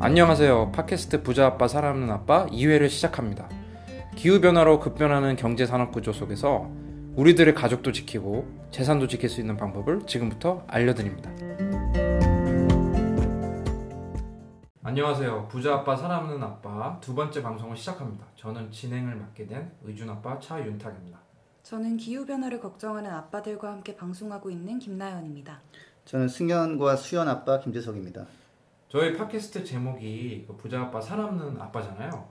안녕하세요. 팟캐스트 부자 아빠 살아남는 아빠 2회를 시작합니다. 기후 변화로 급변하는 경제 산업 구조 속에서 우리들의 가족도 지키고 재산도 지킬 수 있는 방법을 지금부터 알려드립니다. 안녕하세요. 부자 아빠 살아남는 아빠 두 번째 방송을 시작합니다. 저는 진행을 맡게 된 의준 아빠 차윤탁입니다. 저는 기후 변화를 걱정하는 아빠들과 함께 방송하고 있는 김나연입니다. 저는 승현과 수연 아빠 김재석입니다. 저희 팟캐스트 제목이 그 부자 아빠 살아남는 아빠잖아요.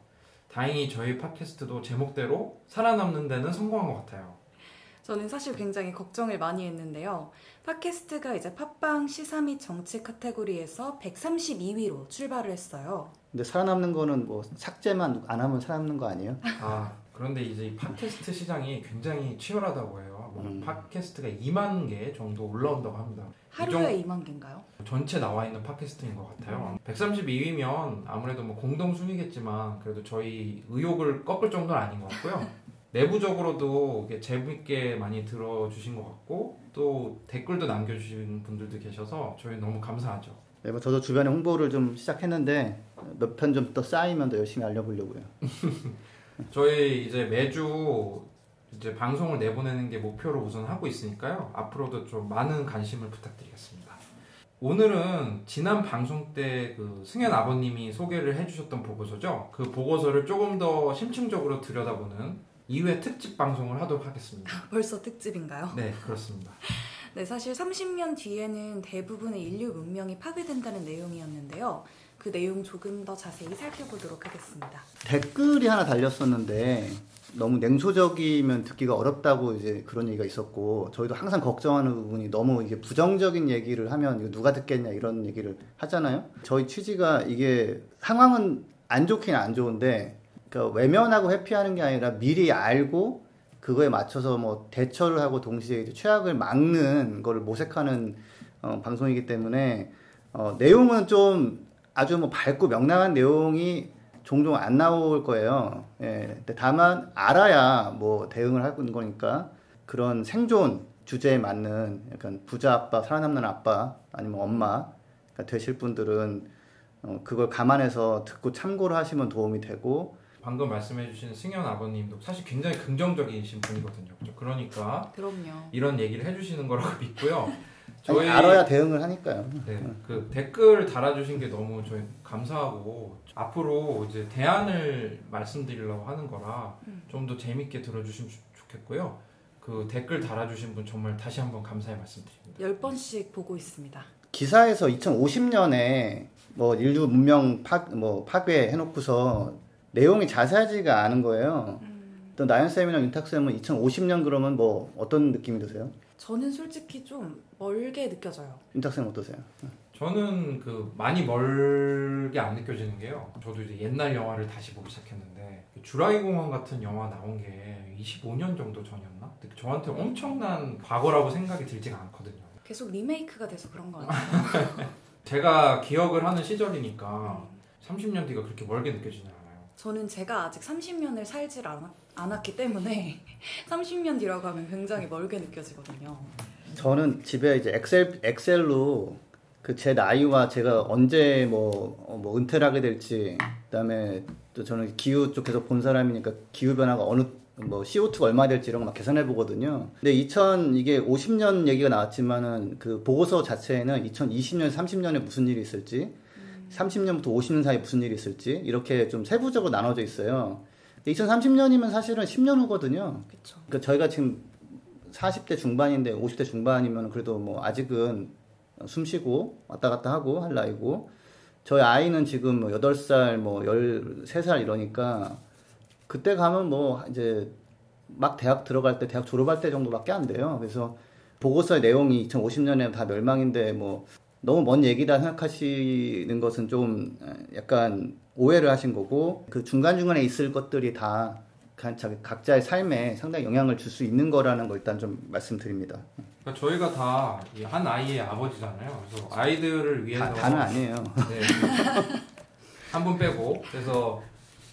다행히 저희 팟캐스트도 제목대로 살아남는 데는 성공한 것 같아요. 저는 사실 굉장히 걱정을 많이 했는데요. 팟캐스트가 이제 팟빵 시사 및 정치 카테고리에서 132위로 출발을 했어요. 근데 살아남는 거는 뭐 삭제만 안 하면 살아남는 거 아니에요? 아 그런데 이제 이 팟캐스트 시장이 굉장히 치열하다고 해요. 뭐 음. 팟캐스트가 2만 개 정도 올라온다고 합니다. 이 하루에 2만 개인가요? 전체 나와 있는 팟캐스트인 것 같아요. 132위면 아무래도 뭐 공동 순위겠지만 그래도 저희 의욕을 꺾을 정도는 아닌 것 같고요. 내부적으로도 재밌게 많이 들어주신 것 같고 또 댓글도 남겨주신 분들도 계셔서 저희 너무 감사하죠. 네, 뭐 저도 주변에 홍보를 좀 시작했는데 몇 편 좀 더 쌓이면 더 열심히 알려보려고요. 저희 이제 매주 이제 방송을 내보내는 게 목표로 우선 하고 있으니까요. 앞으로도 좀 많은 관심을 부탁드리겠습니다. 오늘은 지난 방송 때 그 승현 아버님이 소개를 해주셨던 보고서죠. 그 보고서를 조금 더 심층적으로 들여다보는 2회 특집 방송을 하도록 하겠습니다. 벌써 특집인가요? 네, 그렇습니다. 네, 사실 30년 뒤에는 대부분의 인류 문명이 파괴된다는 내용이었는데요. 그 내용 조금 더 자세히 살펴보도록 하겠습니다. 댓글이 하나 달렸었는데 너무 냉소적이면 듣기가 어렵다고 이제 그런 얘기가 있었고 저희도 항상 걱정하는 부분이 너무 이게 부정적인 얘기를 하면 누가 듣겠냐 이런 얘기를 하잖아요. 저희 취지가 이게 상황은 안 좋긴 안 좋은데 그러니까 외면하고 회피하는 게 아니라 미리 알고 그거에 맞춰서 뭐 대처를 하고 동시에 이제 최악을 막는 거를 모색하는 어, 방송이기 때문에 어, 내용은 좀 아주 뭐 밝고 명랑한 내용이 종종 안 나올 거예요. 예. 근데 다만 알아야 뭐 대응을 하는 거니까 그런 생존 주제에 맞는 약간 부자 아빠, 살아남는 아빠 아니면 엄마 되실 분들은 어, 그걸 감안해서 듣고 참고를 하시면 도움이 되고 방금 말씀해주신 승현 아버님도 사실 굉장히 긍정적이신 분이거든요. 그죠? 그러니까 그럼요. 이런 얘기를 해주시는 거라고 믿고요. 아니, 알아야 대응을 하니까요. 네, 그 댓글 달아주신 게 너무 저희 감사하고 앞으로 이제 대안을 말씀드리려고 하는 거라 음. 좀더 재밌게 들어주시면 좋- 좋겠고요. 그 댓글 달아주신 분 정말 다시 한번 감사의 말씀드립니다. 10번씩 보고 있습니다. 기사에서 2050년에 뭐 인류 문명 파, 뭐 파괴 해놓고서 내용이 자세하지가 않은 거예요. 또 나연 쌤이랑 윤탁 쌤은 2050년 그러면 뭐 어떤 느낌이 드세요? 저는 솔직히 좀 멀게 느껴져요. 윤탁 쌤 어떠세요? 저는 그 많이 멀게 안 느껴지는 게요. 저도 이제 옛날 영화를 다시 보기 시작했는데 그 주라기 공원 같은 영화 나온 게 25년 정도 전이었나? 저한테 엄청난 과거라고 생각이 들지가 않거든요. 계속 리메이크가 돼서 그런 거 아니에요? 제가 기억을 하는 시절이니까 30년 뒤가 그렇게 멀게 느껴지지 않아요. 저는 제가 아직 30년을 살질 않았, 않았기 때문에 30년 뒤라고 하면 굉장히 멀게 느껴지거든요. 저는 집에 이제 엑셀 엑셀로 그 제 나이와 제가 언제 뭐, 어, 뭐 은퇴를 하게 될지 그다음에 또 저는 기후 쪽 계속 본 사람이니까 기후 변화가 어느 뭐 CO2가 얼마 될지 이런 거 막 계산해 보거든요. 근데 2000 이게 50년 얘기가 나왔지만은 그 보고서 자체에는 2020년 30년에 무슨 일이 있을지 30년부터 50년 사이에 무슨 일이 있을지 이렇게 좀 세부적으로 나눠져 있어요. 2030년이면 사실은 10년 후거든요. 그렇죠. 그러니까 저희가 지금 40대 중반인데 50대 중반이면 그래도 뭐 아직은 숨 쉬고 왔다 갔다 하고 할 나이고 저희 아이는 지금 뭐 8살 뭐 13살 이러니까 그때 가면 뭐 이제 막 대학 들어갈 때 대학 졸업할 때 정도밖에 안 돼요. 그래서 보고서의 내용이 2050년에 다 멸망인데 뭐 너무 먼 얘기다 생각하시는 것은 좀 약간 오해를 하신 거고 그 중간중간에 있을 것들이 다 각- 각자의 삶에 상당히 영향을 줄 수 있는 거라는 거 일단 좀 말씀드립니다. 그러니까 저희가 다 한 아이의 아버지잖아요. 그래서 아이들을 위해서 다, 다는 아니에요. 네. 한분 빼고 그래서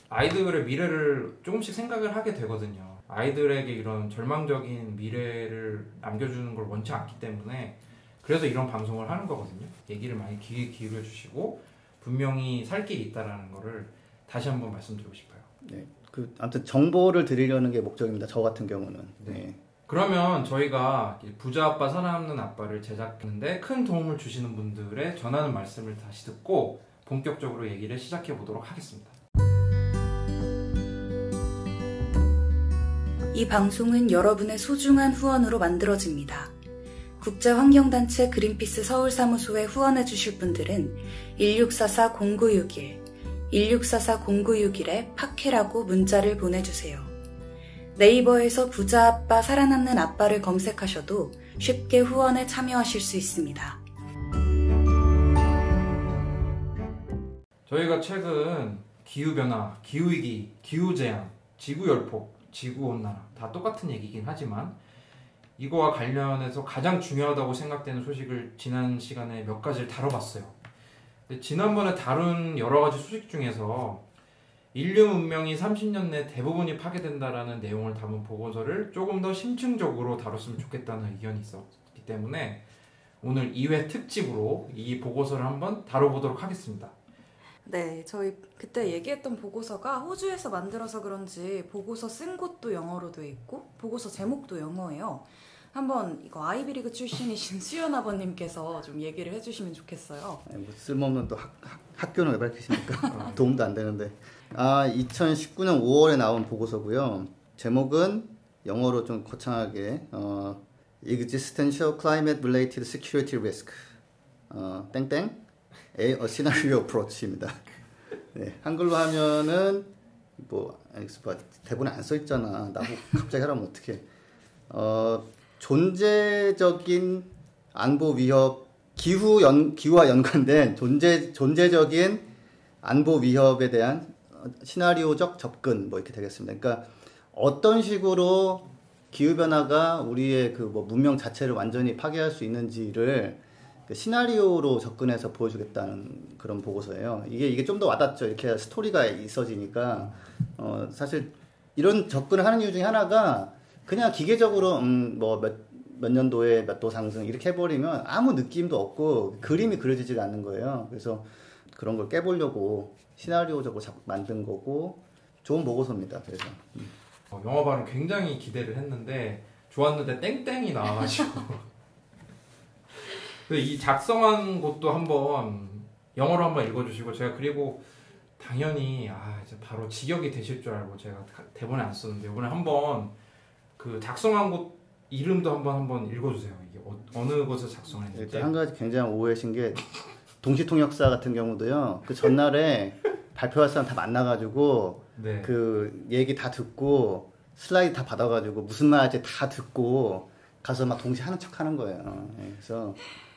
아이들의 미래를 조금씩 생각을 하게 되거든요. 아이들에게 이런 절망적인 미래를 남겨주는 걸 원치 않기 때문에 그래서 이런 방송을 하는 거거든요. 얘기를 많이 귀 기울여 주시고 분명히 살 길이 있다라는 거를 다시 한번 말씀드리고 싶어요. 네. 그 아무튼 정보를 드리려는 게 목적입니다. 저 같은 경우는. 네. 그러면 저희가 부자 아빠 살아남는 아빠를 제작했는데 큰 도움을 주시는 분들의 전하는 말씀을 다시 듣고 본격적으로 얘기를 시작해 보도록 하겠습니다. 이 방송은 여러분의 소중한 후원으로 만들어집니다. 국제환경단체 그린피스 서울사무소에 후원해 주실 분들은 1644-0961, 1644-0961에 파케라고 문자를 보내주세요. 네이버에서 부자 아빠 살아남는 아빠를 검색하셔도 쉽게 후원에 참여하실 수 있습니다. 저희가 최근 기후변화, 기후위기, 기후재앙, 지구열폭, 지구온난화 다 똑같은 얘기긴 하지만 이거와 관련해서 가장 중요하다고 생각되는 소식을 지난 시간에 몇 가지를 다뤄봤어요. 지난번에 다룬 여러 가지 소식 중에서 인류 문명이 30년 내 대부분이 파괴된다라는 내용을 담은 보고서를 조금 더 심층적으로 다뤘으면 좋겠다는 의견이 있었기 때문에 오늘 2회 특집으로 이 보고서를 한번 다뤄보도록 하겠습니다. 네, 저희 그때 얘기했던 보고서가 호주에서 만들어서 그런지 보고서 쓴 곳도 영어로 돼 있고 보고서 제목도 영어예요. 한번 이거 아이비리그 출신이신 수연 아버님께서 좀 얘기를 해주시면 좋겠어요. 네, 뭐 쓸모없는 또 학, 학 교는왜 밝히십니까? 도움도 안 되는데. 아, 2019년 5월에 나온 보고서고요. 제목은 영어로 좀 거창하게 어, Existential Climate Related Security Risk 어, 땡땡 A, a scenario approach입니다. 네, 한글로 하면은 뭐, 뭐 대본에 안 써 있잖아. 나보 갑자기 하라면 어떡해. 어, 존재적인 안보 위협, 기후 연, 기후와 연관된 존재, 존재적인 안보 위협에 대한 시나리오적 접근, 뭐 이렇게 되겠습니다. 그러니까 어떤 식으로 기후변화가 우리의 그 뭐 문명 자체를 완전히 파괴할 수 있는지를 그 시나리오로 접근해서 보여주겠다는 그런 보고서예요. 이게 이게 좀 더 와닿죠. 이렇게 스토리가 있어지니까 어 사실 이런 접근을 하는 이유 중에 하나가 그냥 기계적으로 음 뭐몇 몇 년도에 몇 도 상승 이렇게 해버리면 아무 느낌도 없고 그림이 그려지지가 않는 거예요. 그래서 그런 걸 깨보려고 시나리오적으로 만든 거고 좋은 보고서입니다. 그래서 음. 어, 영화 발음 굉장히 기대를 했는데 좋았는데 땡땡이 나와가지고 이 작성한 것도 한번 영어로 한번 읽어주시고 제가 그리고 당연히 아 이제 바로 직역이 되실 줄 알고 제가 대본에 안 썼는데 이번에 한번 그 작성한 곳 이름도 한번 한번 읽어주세요. 이게 어, 느 곳에서 작성했는지. 일단 한 가지 굉장히 오해신 게 동시통역사 같은 경우도요. 그 전날에 발표할 사람 다 만나가지고 네. 그 얘기 다 듣고 슬라이드 다 받아가지고 무슨 말인지 다 듣고 가서 막 동시에 하는 척 하는 거예요. 네, 그래서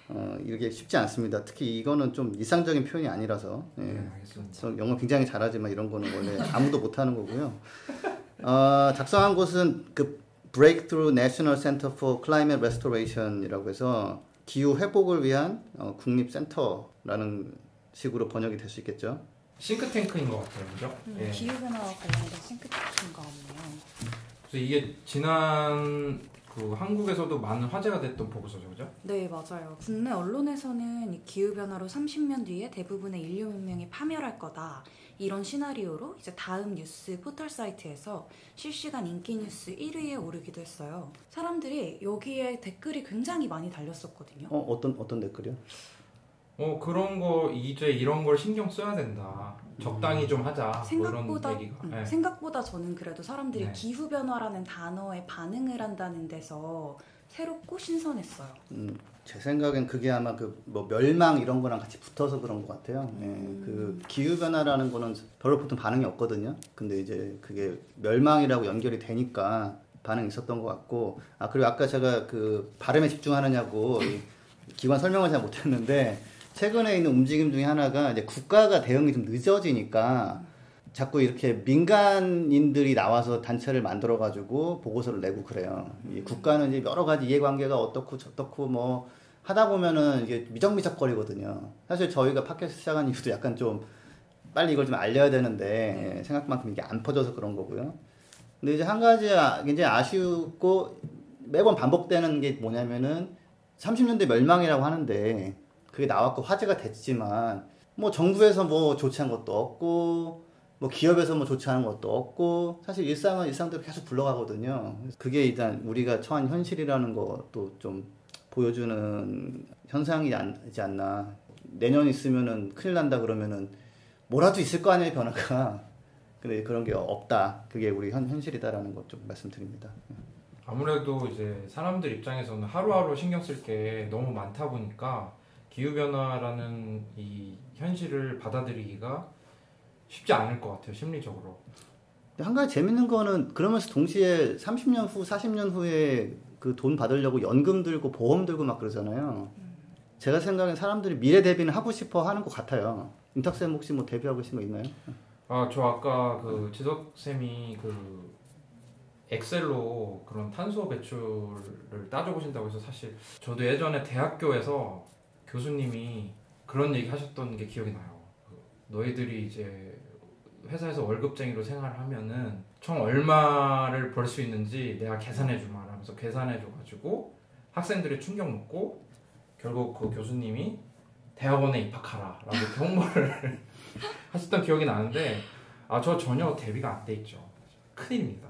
어, 이게 쉽지 않습니다. 특히 이거는 좀 이상적인 표현이 아니라서. 예. 네, 알겠습니다. 영어 굉장히 잘하지만 이런 거는 원래 아무도 못하는 거고요. 어, 작성한 곳은 그 Breakthrough National Center for Climate Restoration이라고 해서 기후 회복을 위한 어, 국립센터라는 식으로 번역이 될 수 있겠죠. 싱크탱크인 것 같아요, 그죠? 음, 예. 기후 변화와 관련된 싱크탱크인가 보네요. 그래서 이게 지난 그 한국에서도 많은 화제가 됐던 보고서죠, 그죠? 네, 맞아요. 국내 언론에서는 기후 변화로 30년 뒤에 대부분의 인류 문명이 파멸할 거다. 이런 시나리오로 이제 다음 뉴스 포털 사이트에서 실시간 인기 뉴스 1위에 오르기도 했어요. 사람들이 여기에 댓글이 굉장히 많이 달렸었거든요. 어, 어떤 어떤 댓글이요? 어 그런 거 이제 이런 걸 신경 써야 된다. 적당히 좀 하자. 뭐 생각보다 뭐 음, 네. 생각보다 저는 그래도 사람들이 네. 기후 변화라는 단어에 반응을 한다는 데서 새롭고 신선했어요. 음, 제 생각엔 그게 아마 그 뭐 멸망 이런 거랑 같이 붙어서 그런 것 같아요. 네, 음. 그 기후 변화라는 거는 별로 보통 반응이 없거든요. 근데 이제 그게 멸망이라고 연결이 되니까 반응이 있었던 것 같고 아 그리고 아까 제가 그 발음에 집중하느냐고 기관 설명을 잘 못했는데 최근에 있는 움직임 중에 하나가 이제 국가가 대응이 좀 늦어지니까 자꾸 이렇게 민간인들이 나와서 단체를 만들어 가지고 보고서를 내고 그래요. 이 국가는 이제 여러 가지 이해관계가 어떻고 저떻고 뭐 하다 보면은 이게 미적미적거리거든요. 사실 저희가 팟캐스트 시작한 이유도 약간 좀 빨리 이걸 좀 알려야 되는데 네. 생각만큼 이게 안 퍼져서 그런 거고요. 근데 이제 한 가지 굉장히 아쉬웠고 매번 반복되는 게 뭐냐면은 30년대 멸망이라고 하는데 그게 나왔고 화제가 됐지만 뭐 정부에서 뭐 않은 것도 없고 뭐 기업에서 뭐 않은 것도 없고 사실 일상은 일상대로 계속 굴러가거든요. 그게 일단 우리가 처한 현실이라는 것도 좀 보여주는 현상이지 않나. 내년 있으면은 큰일 난다 그러면은 뭐라도 있을 거 아니에요 변화가. 근데 그런 게 없다. 그게 우리 현, 현실이다라는 것 좀 말씀드립니다. 아무래도 이제 사람들 입장에서는 하루하루 신경 쓸 게 너무 많다 보니까 기후 변화라는 이 현실을 받아들이기가 쉽지 않을 것 같아요 심리적으로. 한 가지 재밌는 거는 그러면서 동시에 30년 후, 40년 후에 그 돈 받으려고 연금 들고 보험 들고 막 그러잖아요. 제가 생각엔 사람들이 미래 대비는 하고 싶어 하는 것 같아요. 인탁쌤 혹시 뭐 대비하고 계신 거 있나요? 아 저 아까 그 지석 쌤이 그 엑셀로 그런 탄소 배출을 따져보신다고 해서 사실 저도 예전에 대학교에서 교수님이 그런 얘기 하셨던 게 기억이 나요. 그 너희들이 이제 회사에서 월급쟁이로 생활을 하면은 총 얼마를 벌 수 있는지 내가 계산해 주마 하면서 계산해 줘 가지고 학생들이 충격 먹고 결국 그 교수님이 대학원에 입학하라 라고 홍보를 하셨던 기억이 나는데 아 저 전혀 대비가 안 돼 있죠. 큰일입니다.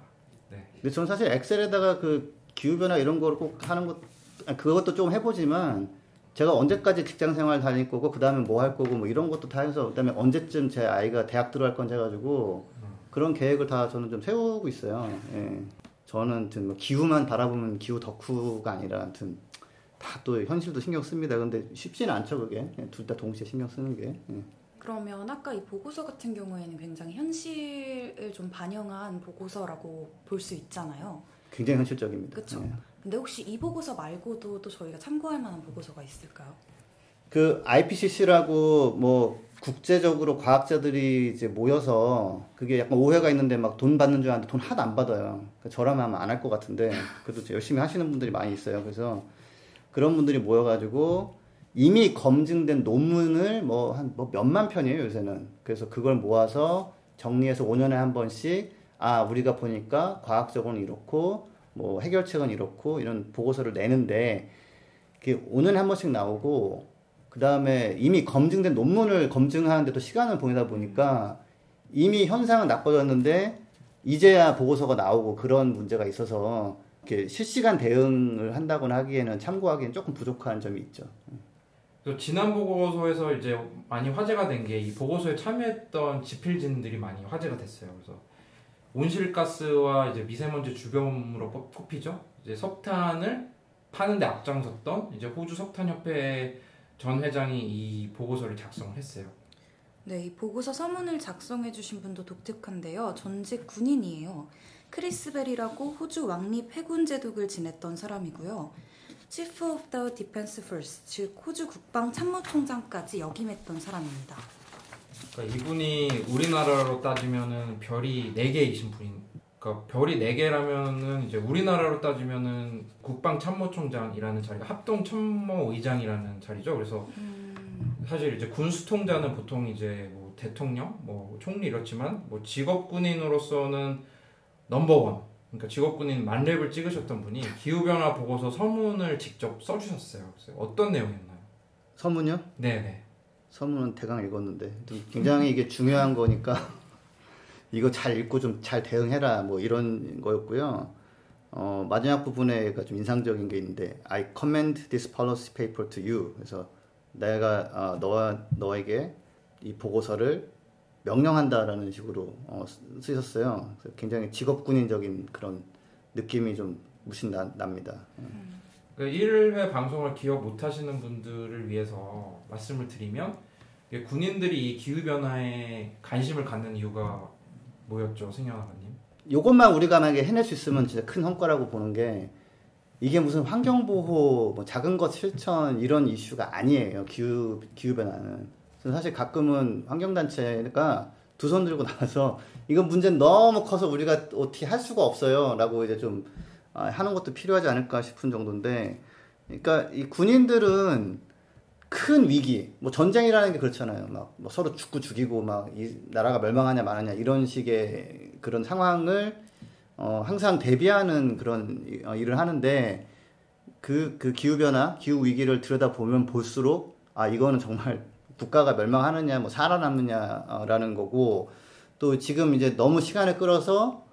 근데 저는 사실 엑셀에다가 그 기후변화 이런 거를 꼭 하는 것, 그것도 좀 해보지만 제가 언제까지 직장 생활 다닐 거고 그 다음에 뭐 할 거고 뭐 이런 것도 다 해서 그다음에 언제쯤 제 아이가 대학 들어갈 건지 해가지고 그런 계획을 다 저는 좀 세우고 있어요. 예. 저는 아무튼 뭐 기후만 바라보면 기후 덕후가 아니라 아무튼 다 또 현실도 신경 씁니다. 근데 쉽지는 않죠 그게 둘 다 동시에 신경 쓰는 게. 예. 그러면 아까 이 보고서 같은 경우에는 굉장히 현실을 좀 반영한 보고서라고 볼 수 있잖아요. 굉장히 현실적입니다. 예. 근데 혹시 이 보고서 말고도 또 저희가 참고할 만한 보고서가 있을까요? 그 IPCC라고 뭐 국제적으로 과학자들이 이제 모여서 그게 약간 오해가 있는데 막 돈 받는 줄 알았는데 돈 하나도 안 받아요. 그러니까 저라면 아마 안할 것 같은데 그래도 열심히 하시는 분들이 많이 있어요. 그래서 그런 분들이 모여가지고 이미 검증된 논문을 뭐 한 뭐 몇만 편이에요 요새는. 그래서 그걸 모아서 정리해서 5년에 한 번씩 아 우리가 보니까 과학적으로는 이렇고 뭐 해결책은 이렇고 이런 보고서를 내는데 그게 5년에 한 번씩 나오고 그 다음에 이미 검증된 논문을 검증하는데도 시간을 보내다 보니까 이미 현상은 나빠졌는데 이제야 보고서가 나오고 그런 문제가 있어서 이렇게 실시간 대응을 한다거나 하기에는 참고하기엔 조금 부족한 점이 있죠. 지난 보고서에서 이제 많이 화제가 된 게 이 보고서에 참여했던 지필진들이 많이 화제가 됐어요. 그래서 온실가스와 이제 미세먼지 주범으로 꼽- 꼽히죠. 이제 석탄을 파는데 앞장섰던 이제 호주 석탄협회 전 회장이 이 보고서를 작성을 했어요. 네, 이 보고서 서문을 작성해주신 분도 독특한데요. 전직 군인이에요. 크리스 벨이라고 호주 왕립 해군 제독을 지냈던 사람이고요. Chief of the Defense Force, 즉 호주 국방 참모총장까지 역임했던 사람입니다. 그러니까 이분이 우리나라로 따지면은 별이 4개이신 분인 그러니까 별이 4개라면은 이제 우리나라로 따지면은 국방 참모총장이라는 자리가 합동 참모 의장이라는 자리죠. 그래서 사실 이제 군수통자는 보통 이제 뭐 대통령, 뭐 총리 이렇지만 뭐 직업 군인으로서는 넘버원 그러니까 직업 군인 만렙을 찍으셨던 분이 기후 변화 보고서 서문을 직접 써 주셨어요. 그래서 어떤 내용이었나요? 서문요? 네 네. 서문은 대강 읽었는데 좀 굉장히 이게 중요한 거니까 이거 잘 읽고 좀 잘 대응해라 뭐 이런 거였고요. 어, 마지막 부분에가 좀 인상적인 게 있는데 I commend this policy paper to you. 그래서 내가 어, 너 너에게 이 보고서를 명령한다라는 식으로 어, 쓰- 쓰셨어요. 그래서 굉장히 직업군인적인 그런 느낌이 좀 무신 나, 납니다. 그 1회 방송을 기억 못 하시는 분들을 위해서 말씀을 드리면 군인들이 이 기후 변화에 관심을 갖는 이유가 뭐였죠, 승현 아버님? 요것만 우리가 만약에 해낼 수 있으면 진짜 큰 성과라고 보는 게 이게 무슨 환경 보호, 뭐 작은 것 실천 이런 이슈가 아니에요. 기후 기후 변화는. 그래서 사실 가끔은 환경 단체가 두 손 들고 나와서 이건 문제는 너무 커서 우리가 어떻게 할 수가 없어요라고 이제 좀 아, 하는 것도 필요하지 않을까 싶은 정도인데, 그러니까 이 군인들은 큰 위기, 뭐 전쟁이라는 게 그렇잖아요. 막 뭐 서로 죽고 죽이고 막 이 나라가 멸망하냐 마느냐 이런 식의 그런 상황을 어, 항상 대비하는 그런 이- 어, 일을 하는데 그, 그 기후변화, 기후위기를 들여다보면 볼수록 아, 이거는 정말 국가가 멸망하느냐, 뭐 살아남느냐라는 거고 또 지금 이제 너무 시간을 끌어서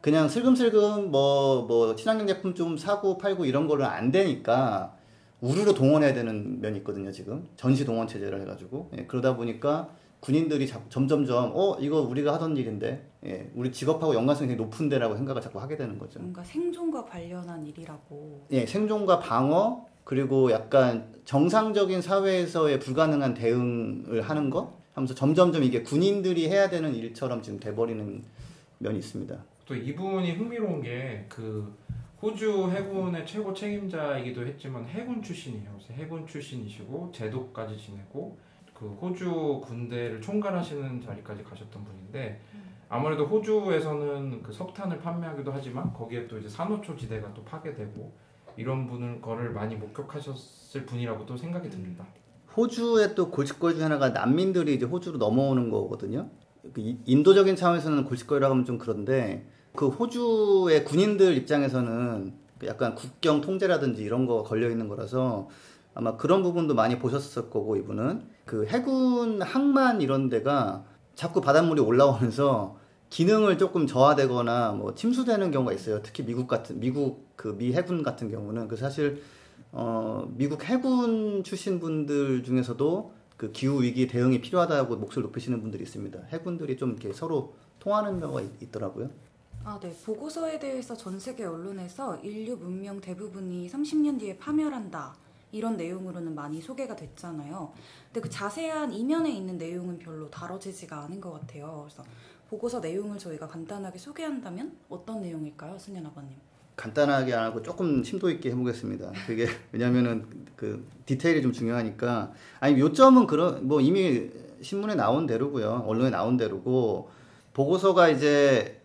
그냥 슬금슬금 뭐, 뭐, 친환경 제품 좀 사고 팔고 이런 거를 안 되니까 우르르 동원해야 되는 면이 있거든요, 지금. 전시 동원 체제를 해가지고. 예, 그러다 보니까 군인들이 자, 점점점, 어, 이거 우리가 하던 일인데, 예, 우리 직업하고 연관성이 되게 높은데라고 생각을 자꾸 하게 되는 거죠. 뭔가 생존과 관련한 일이라고. 예, 생존과 방어, 그리고 약간 정상적인 사회에서의 불가능한 대응을 하는 거? 하면서 점점점 이게 군인들이 해야 되는 일처럼 지금 돼버리는 면이 있습니다. 또 이분이 흥미로운 게 그 호주 해군의 최고 책임자이기도 했지만 해군 출신이에요. 그래서 해군 출신이시고 제도까지 지내고 그 호주 군대를 총괄하시는 자리까지 가셨던 분인데 아무래도 호주에서는 그 석탄을 판매하기도 하지만 거기에 또 이제 산호초 지대가 또 파괴되고 이런 분을 거를 많이 목격하셨을 분이라고 또 생각이 듭니다. 호주의 또 골칫거리 중 하나가 난민들이 이제 호주로 넘어오는 거거든요. 그 인도적인 차원에서는 골칫거리라고 하면 좀 그런데 그 호주의 군인들 입장에서는 그 약간 국경 통제라든지 이런 거 걸려 있는 거라서 아마 그런 부분도 많이 보셨을 거고 이분은 그 해군 항만 이런 데가 자꾸 바닷물이 올라오면서 기능을 조금 저하되거나 뭐 침수되는 경우가 있어요. 특히 미국 같은 미국 그 미 해군 같은 경우는 그 사실 어 미국 해군 출신 분들 중에서도 그 기후 위기 대응이 필요하다고 목소리 높이시는 분들이 있습니다. 해군들이 좀 이렇게 서로 통하는 경우가 있, 있더라고요. 아, 네. 보고서에 대해서 전 세계 언론에서 인류 문명 대부분이 30년 뒤에 파멸한다. 이런 내용으로는 많이 소개가 됐잖아요. 근데 그 자세한 이면에 있는 내용은 별로 다뤄지지가 않은 것 같아요. 그래서 보고서 내용을 저희가 간단하게 소개한다면 어떤 내용일까요, 승현 아버님? 간단하게 안 하고 조금 심도 있게 해보겠습니다. 그게 왜냐면은 그 디테일이 좀 중요하니까 아니 요점은 그런 뭐 이미 신문에 나온 대로고요, 언론에 나온 대로고 보고서가 이제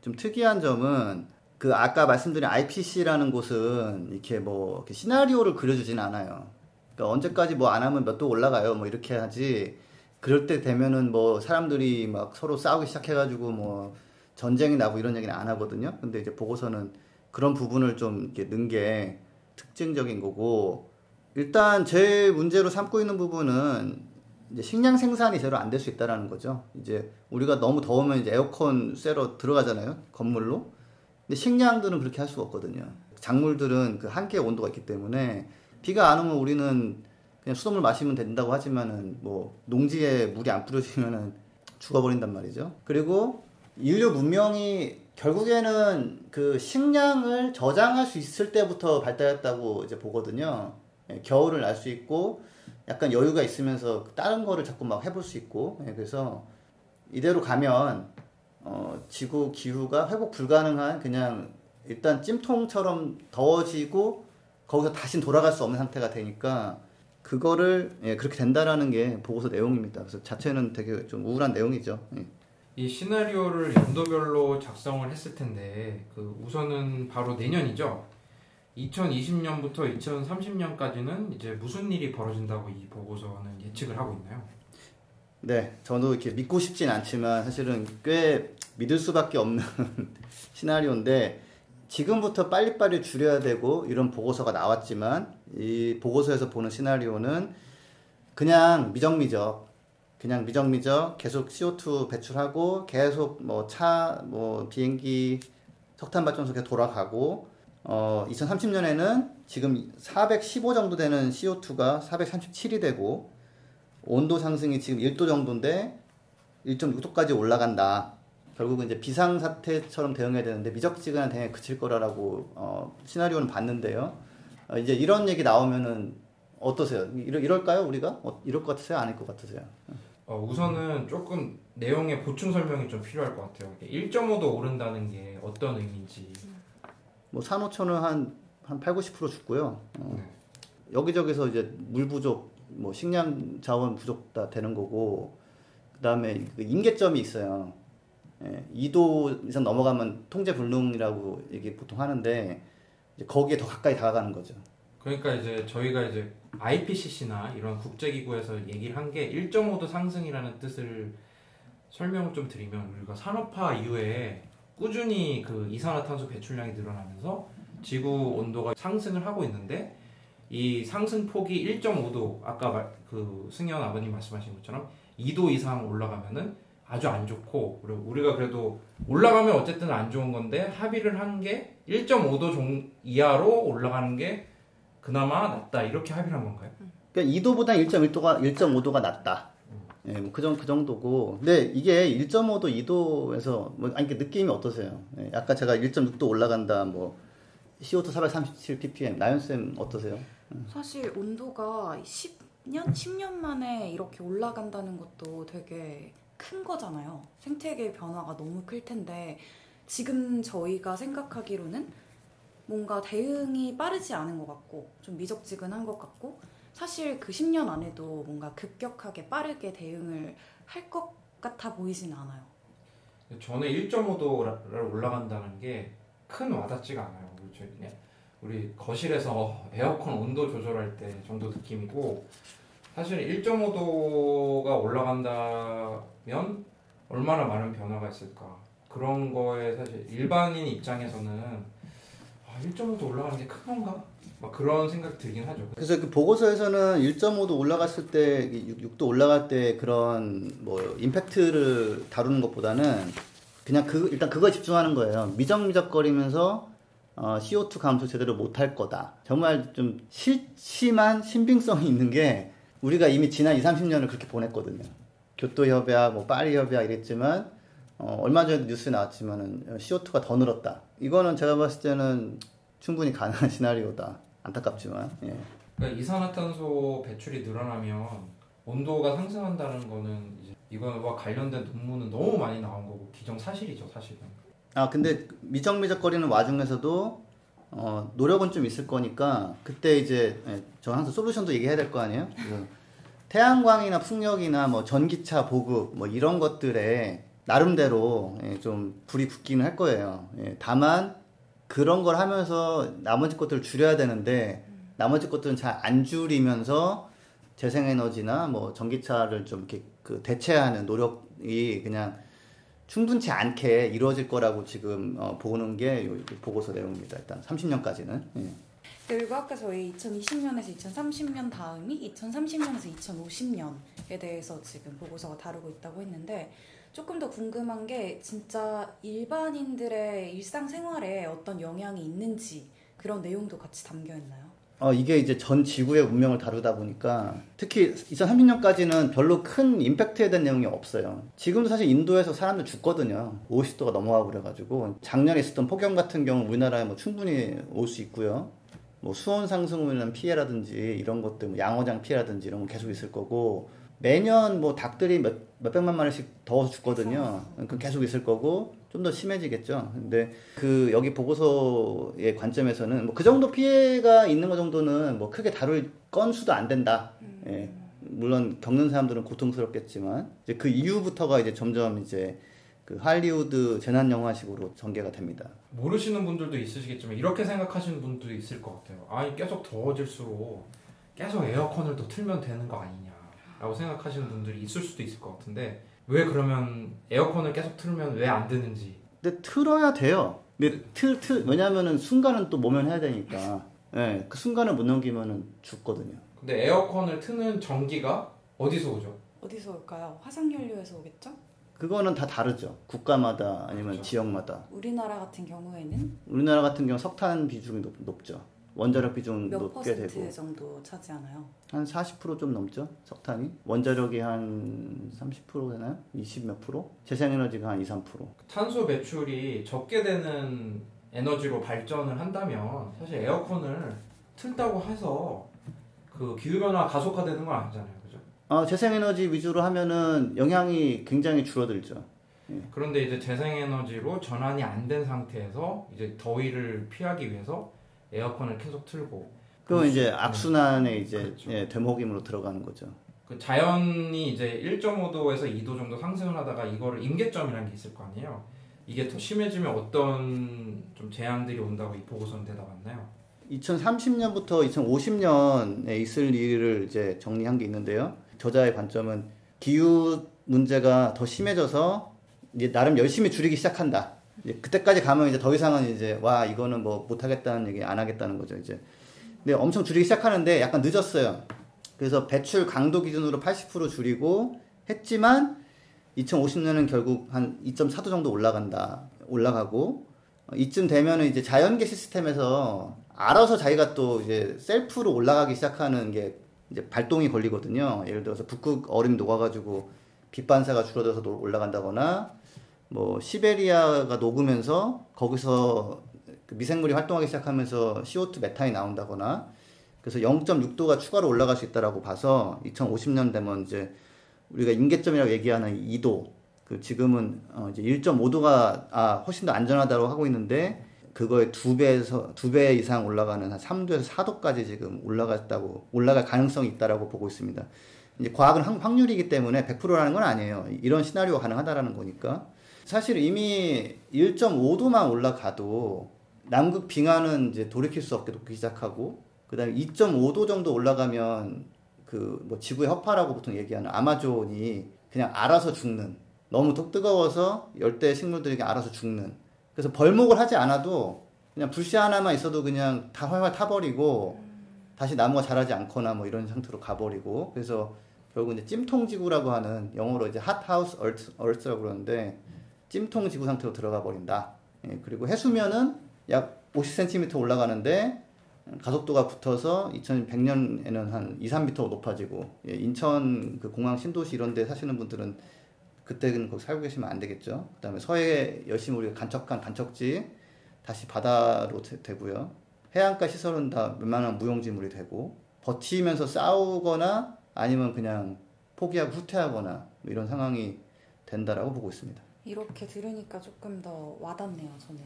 좀 특이한 점은 그 아까 말씀드린 IPC라는 곳은 이렇게 뭐 이렇게 시나리오를 그려주지는 않아요. 그러니까 언제까지 뭐 안 하면 몇 도 올라가요, 뭐 이렇게 하지. 그럴 때 되면은 뭐 사람들이 막 서로 싸우기 시작해가지고 뭐 전쟁이 나고 이런 얘기는 안 하거든요. 근데 이제 보고서는 그런 부분을 좀 이렇게 넣은 게 특징적인 거고 일단 제일 문제로 삼고 있는 부분은 이제 식량 생산이 제대로 안 될 수 있다라는 거죠. 이제 우리가 너무 더우면 이제 에어컨 쐬러 들어가잖아요. 건물로. 근데 식량들은 그렇게 할 수가 없거든요. 작물들은 그 한계의 온도가 있기 때문에 비가 안 오면 우리는 그냥 수돗물 마시면 된다고 하지만은 뭐 농지에 물이 안 뿌려지면은 죽어버린단 말이죠. 그리고 인류 문명이 결국에는 그 식량을 저장할 수 있을 때부터 발달했다고 이제 보거든요. 예, 겨울을 날 수 있고 약간 여유가 있으면서 다른 거를 자꾸 막 해볼 수 있고 예, 그래서 이대로 가면 어, 지구 기후가 회복 불가능한 그냥 일단 찜통처럼 더워지고 거기서 다시 돌아갈 수 없는 상태가 되니까 그거를 예, 그렇게 된다라는 게 보고서 내용입니다. 그래서 자체는 되게 좀 우울한 내용이죠. 예. 이 시나리오를 연도별로 작성을 했을 텐데 그 우선은 바로 내년이죠. 2020년부터 2030년까지는 이제 무슨 일이 벌어진다고 이 보고서는 예측을 하고 있나요? 네, 저도 이렇게 믿고 싶진 않지만 사실은 꽤 믿을 수밖에 없는 시나리오인데 지금부터 빨리빨리 줄여야 되고 이런 보고서가 나왔지만 이 보고서에서 보는 시나리오는 그냥 미적미적 그냥 미적미적 계속 CO2 배출하고 계속 뭐 차, 뭐 비행기, 석탄 발전소 계속 돌아가고 어 2030년에는 지금 415 정도 되는 CO2가 437이 되고 온도 상승이 지금 1도 정도인데 1.6도까지 올라간다. 결국은 이제 비상 사태처럼 대응해야 되는데 미적지근한 대응에 그칠 거라고 어, 시나리오는 봤는데요. 어, 이제 이런 얘기 나오면은 어떠세요? 이럴, 이럴까요 우리가? 어, 이럴 것 같으세요? 아닐 것 같으세요? 어, 우선은 조금 내용의 보충 설명이 좀 필요할 것 같아요. 1.5도 오른다는 게 어떤 의미인지. 뭐 산호초는 한, 한 8, 90% 죽고요. 어, 네. 여기저기서 이제 물 부족, 뭐 식량 자원 부족 다 되는 거고, 그 다음에 임계점이 있어요. 예, 2도 이상 넘어가면 통제 불능이라고 얘기 보통 하는데, 이제 거기에 더 가까이 다가가는 거죠. 그러니까 이제 저희가 이제 IPCC나 이런 국제기구에서 얘기를 한 게 1.5도 상승이라는 뜻을 설명을 좀 드리면 우리가 산업화 이후에 꾸준히 그 이산화탄소 배출량이 늘어나면서 지구 온도가 상승을 하고 있는데 이 상승폭이 1.5도 아까 말, 그 승현 아버님 말씀하신 것처럼 2도 이상 올라가면은 아주 안 좋고 그리고 우리가 그래도 올라가면 어쨌든 안 좋은 건데 합의를 한 게 1.5도 종 이하로 올라가는 게 그나마 낫다 이렇게 합의를 한 건가요? 그러니까 2도보다 1.1도가 1.5도가 낮다. 예, 뭐그 그 정도고. 근데 이게 1.5도, 2도에서 뭐 아니 그 느낌이 어떠세요? 예, 아까 제가 1.6도 올라간다 뭐 CO2 437 ppm 나연 쌤 어떠세요? 사실 온도가 10년, 10년 만에 이렇게 올라간다는 것도 되게 큰 거잖아요. 생태계 변화가 너무 클 텐데 지금 저희가 생각하기로는 뭔가 대응이 빠르지 않은 것 같고 좀 미적지근한 것 같고 사실 그 10년 안에도 뭔가 급격하게 빠르게 대응을 할 것 같아 보이진 않아요. 저는 1.5도를 올라간다는 게 큰 와닿지가 않아요. 그냥 우리 거실에서 에어컨 온도 조절할 때 정도 느낌이고 사실 1.5도가 올라간다면 얼마나 많은 변화가 있을까 그런 거에 사실 일반인 입장에서는 아, 1.5도 올라가는 게 큰 건가? 막 그런 생각 들긴 하죠. 그래서 그 보고서에서는 1.5도 올라갔을 때 6, 도 올라갈 때 그런 뭐 임팩트를 다루는 것보다는 그냥 그 일단 그거에 집중하는 거예요. 미적미적거리면서 어, CO2 감소 제대로 못할 거다. 정말 좀 실심한 신빙성이 있는 게 우리가 이미 지난 2, 30년을 그렇게 보냈거든요. 교토협약, 뭐 파리협약 이랬지만 어, 얼마 전에도 뉴스에 나왔지만은 CO2가 더 늘었다. 이거는 제가 봤을 때는 충분히 가능한 시나리오다. 안타깝지만. 예. 그러니까 이산화탄소 배출이 늘어나면 온도가 상승한다는 거는 이제 이거와 관련된 논문은 너무 많이 나온 거고 기정 사실이죠, 사실은. 아 근데 미적미적거리는 와중에서도 어, 노력은 좀 있을 거니까 그때 이제 예, 저 항상 솔루션도 얘기해야 될 거 아니에요? 그 태양광이나 풍력이나 뭐 전기차 보급 뭐 이런 것들에 나름대로 예, 좀 불이 붙기는 할 거예요. 예, 다만 그런 걸 하면서 나머지 것들을 줄여야 되는데 나머지 것들은 잘 안 줄이면서 재생에너지나 뭐 전기차를 좀 이렇게 그 대체하는 노력이 그냥 충분치 않게 이루어질 거라고 지금 어, 보는 게요 보고서 내용입니다. 일단 30년까지는. 예. 그리고 아까 저희 2020년에서 2030년 다음이 2030년에서 2050년에 대해서 지금 보고서가 다루고 있다고 했는데 조금 더 궁금한 게 진짜 일반인들의 일상생활에 어떤 영향이 있는지 그런 내용도 같이 담겨 있나요? 어, 이게 이제 전 지구의 운명을 다루다 보니까 특히 2030년까지는 별로 큰 임팩트에 대한 내용이 없어요. 지금도 사실 인도에서 사람들 죽거든요. 50도가 넘어가고 그래가지고 작년에 있었던 폭염 같은 경우 우리나라에 뭐 충분히 올 수 있고요. 뭐 수온 인한 피해라든지 이런 것들, 뭐 양어장 피해라든지 이런 건 계속 있을 거고 매년 뭐 닭들이 몇, 몇백만 마리씩 더워서 죽거든요. 그 계속 있을 거고 좀 더 심해지겠죠. 근데 그 여기 보고서의 관점에서는 뭐 그 정도 피해가 있는 것 정도는 뭐 크게 다룰 건수도 안 된다. 예. 물론 겪는 사람들은 고통스럽겠지만 이제 그 이후부터가 이제 점점 이제 그 할리우드 재난 영화식으로 전개가 됩니다. 모르시는 분들도 있으시겠지만 이렇게 생각하시는 분도 있을 것 같아요. 아니 계속 더워질수록 계속 에어컨을 더 틀면 되는 거 아니냐 라고 생각하시는 분들이 있을 수도 있을 것 같은데 왜 그러면 에어컨을 계속 틀면 왜 안 되는지 근데 틀어야 돼요. 근데 틀, 틀, 왜냐면은 순간은 또 모면해야 되니까. 예, 그 순간을 못 넘기면은 죽거든요. 근데 에어컨을 트는 전기가 어디서 오죠? 어디서 올까요? 화석연료에서 오겠죠? 그거는 다 다르죠. 국가마다 아니면 그렇죠. 지역마다. 우리나라 같은 경우에는 우리나라 같은 경우 석탄 비중이 높, 높죠. 원자력 비중 몇 높게 퍼센트 되고 정도 차지하나요? 한 40%좀 넘죠. 석탄이. 원자력이 한 30% 되나요? 20 몇 프로? 재생에너지가 한 2, 3%. 탄소 배출이 적게 되는 에너지로 발전을 한다면 사실 에어컨을 틀다고 해서 그 기후변화 가속화되는 건 아니잖아요. 그죠? 아, 재생에너지 위주로 하면은 영향이 굉장히 줄어들죠. 그런데 이제 재생에너지로 전환이 안 된 상태에서 이제 더위를 피하기 위해서 에어컨을 계속 틀고 그건 이제 네. 악순환의 이제 그렇죠. 예, 되목임으로 들어가는 거죠. 그 자연이 이제 1.5도에서 2도 정도 상승을 하다가 이거를 임계점이라는 게 있을 거 아니에요. 이게 더 심해지면 어떤 좀 재앙들이 온다고 이 보고서는 대답했나요? 2030년부터 2050년에 있을 일을 이제 정리한 게 있는데요. 저자의 관점은 기후 문제가 더 심해져서 나름 열심히 줄이기 시작한다. 그때까지 가면 이제 더 이상은 이제 와 이거는 뭐 못하겠다는 얘기 안 하겠다는 거죠. 이제 네, 엄청 줄이기 시작하는데 약간 늦었어요. 그래서 배출 강도 기준으로 80% 줄이고 했지만 2050년은 결국 한 2.4도 정도 올라간다. 올라가고 어, 이쯤 되면은 이제 자연계 시스템에서 알아서 자기가 또 이제 셀프로 올라가기 시작하는 게 이제 발동이 걸리거든요. 예를 들어서 북극 얼음 녹아가지고 빛 반사가 줄어들어서 올라간다거나 뭐 시베리아가 녹으면서 거기서 그 미생물이 활동하기 시작하면서 CO2 메탄이 나온다거나 그래서 0.6도가 추가로 올라갈 수 있다라고 봐서 2050년 되면 이제 우리가 임계점이라고 얘기하는 2도 그 지금은 어 이제 1.5도가 아 훨씬 더 안전하다고 하고 있는데 그거의 두 배에서 두 배 이상 올라가는 한 3도에서 4도까지 지금 올라갔다고 올라갈 가능성이 있다라고 보고 있습니다. 이제 과학은 확률이기 때문에 100%라는 건 아니에요. 이런 시나리오가 가능하다라는 거니까. 사실 이미 1.5도만 올라가도 남극 빙하는 이제 돌이킬 수 없게 녹기 시작하고 그다음에 2.5도 정도 올라가면 그 뭐 지구의 허파라고 보통 얘기하는 아마존이 그냥 알아서 죽는 너무 뜨거워서 열대 식물들이 알아서 죽는. 그래서 벌목을 하지 않아도 그냥 불씨 하나만 있어도 그냥 다 활활 타버리고 다시 나무가 자라지 않거나 뭐 이런 상태로 가버리고 그래서 결국 이제 찜통 지구라고 하는 영어로 이제 핫하우스 얼트, 얼트라고 그러는데 찜통 지구 상태로 들어가 버린다. 예, 그리고 해수면은 약 50cm 올라가는데 가속도가 붙어서 2100년에는 한 2, 3m 높아지고 예, 인천 그 공항 신도시 이런 데 사시는 분들은 그때는 거기 살고 계시면 안 되겠죠. 그다음에 서해 열심히 우리가 간척한 간척지 다시 바다로 되, 고요 해안가 시설은 다 웬만한 무용지물이 되고 버티면서 싸우거나 아니면 그냥 포기하고 후퇴하거나 뭐 이런 상황이 된다라고 보고 있습니다. 이렇게 들으니까 조금 더 와닿네요, 저는.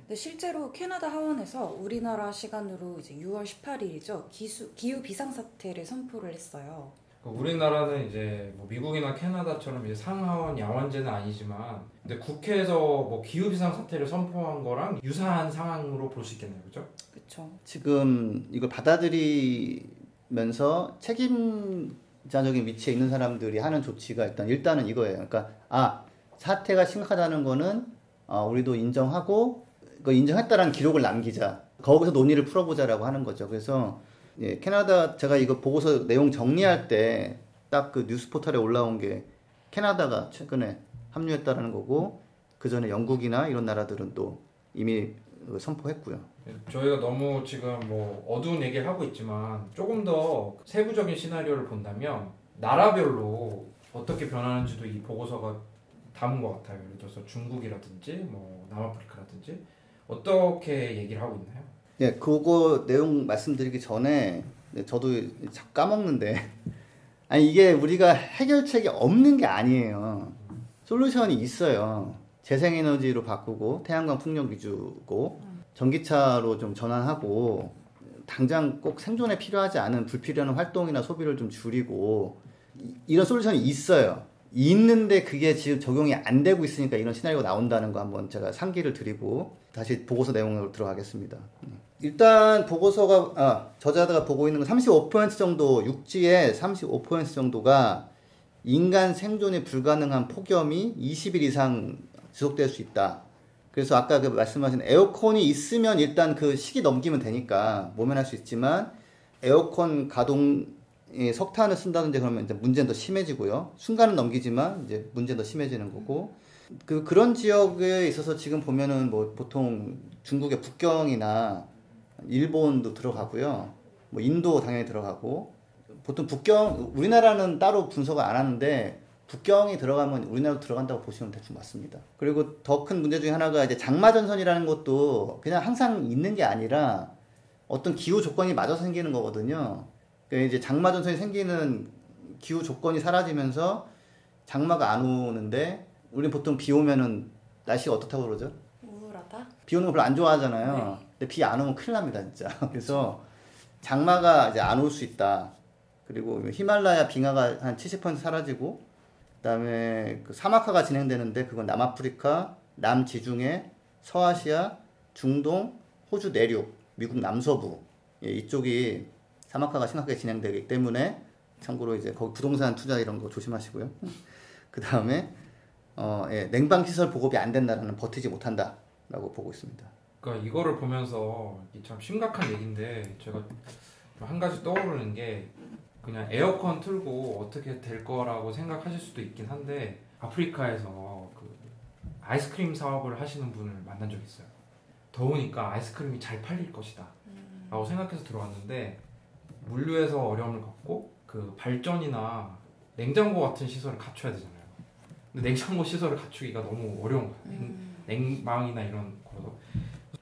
근데 실제로 캐나다 하원에서 우리나라 시간으로 이제 6월 18일이죠. 기수, 기후 비상사태를 선포를 했어요. 그 우리나라는 이제 뭐 미국이나 캐나다처럼 이제 상하원 야원제는 아니지만 근데 국회에서 뭐 기후 비상 사태를 선포한 거랑 유사한 상황으로 볼 수 있겠네요, 그렇죠? 그렇죠. 지금 이걸 받아들이면서 책임자적인 위치에 있는 사람들이 하는 조치가 일단 일단은 이거예요. 그러니까 아 사태가 심각하다는 거는 어, 우리도 인정하고 그 인정했다라는 기록을 남기자. 거기서 논의를 풀어보자라고 하는 거죠. 그래서 예, 캐나다 제가 이거 보고서 내용 정리할 때 딱 그 뉴스 포털에 올라온 게 캐나다가 최근에 합류했다라는 거고 그 전에 영국이나 이런 나라들은 또 이미 선포했고요. 저희가 너무 지금 뭐 어두운 얘기를 하고 있지만 조금 더 세부적인 시나리오를 본다면 나라별로 어떻게 변하는지도 이 보고서가 것 같아요. 예를 들어서 중국이라든지 뭐 남아프리카라든지 어떻게 얘기를 하고 있나요? 예, 그거 내용 말씀드리기 전에 네, 저도 까먹는데 아니 이게 우리가 해결책이 없는 게 아니에요. 솔루션이 있어요. 재생에너지로 바꾸고 태양광 풍력 위주고 전기차로 좀 전환하고 당장 꼭 생존에 필요하지 않은 불필요한 활동이나 소비를 좀 줄이고 이런 솔루션이 있어요. 있는데 그게 지금 적용이 안 되고 있으니까 이런 시나리오가 나온다는 거 한번 제가 상기를 드리고 다시 보고서 내용으로 들어가겠습니다. 일단 보고서가 아, 저자가 보고 있는 건 35% 정도 육지의 35% 정도가 인간 생존이 불가능한 폭염이 20일 이상 지속될 수 있다. 그래서 아까 그 말씀하신 에어컨이 있으면 일단 그 시기 넘기면 되니까 모면할 수 있지만 에어컨 가동 석탄을 쓴다든지 그러면 이제 문제는 더 심해지고요. 순간은 넘기지만 이제 문제는 더 심해지는 거고 그 그런 지역에 있어서 지금 보면은 뭐 보통 중국의 북경이나 일본도 들어가고요. 뭐 인도 당연히 들어가고 보통 북경 우리나라는 따로 분석을 안 하는데 북경이 들어가면 우리나라도 들어간다고 보시면 대충 맞습니다. 그리고 더 큰 문제 중에 하나가 이제 장마 전선이라는 것도 그냥 항상 있는 게 아니라 어떤 기후 조건이 맞아서 생기는 거거든요. 그러니까 이제 장마 전선이 생기는 기후 조건이 사라지면서 장마가 안 오는데 우리 보통 비 오면은 날씨가 어떻다고 그러죠? 우울하다. 비 오는 거 별로 안 좋아하잖아요. 네. 근데 비 안 오면 큰일 납니다, 진짜. 그래서 장마가 이제 안 올 수 있다. 그리고 히말라야 빙하가 한 70% 사라지고 그다음에 그 사막화가 진행되는데 그건 남아프리카, 남지중해, 서아시아, 중동, 호주 내륙, 미국 남서부 예, 이쪽이 사막화가 심각하게 진행되기 때문에 참고로 이제 거기 부동산 투자 이런 거 조심하시고요. 그 다음에 어, 예, 냉방 시설 보급이 안 된다라는 버티지 못한다라고 보고 있습니다. 그러니까 이거를 보면서 참 심각한 얘기인데 제가 한 가지 떠오르는 게 그냥 에어컨 틀고 어떻게 될 거라고 생각하실 수도 있긴 한데 아프리카에서 그 아이스크림 사업을 하시는 분을 만난 적 있어요. 더우니까 아이스크림이 잘 팔릴 것이다. 라고 생각해서 들어왔는데 물류에서 어려움을 겪고 그 발전이나 냉장고 같은 시설을 갖춰야 되잖아요. 근데 냉장고 시설을 갖추기가 너무 어려운 거예요. 음. 냉방이나 이런 거로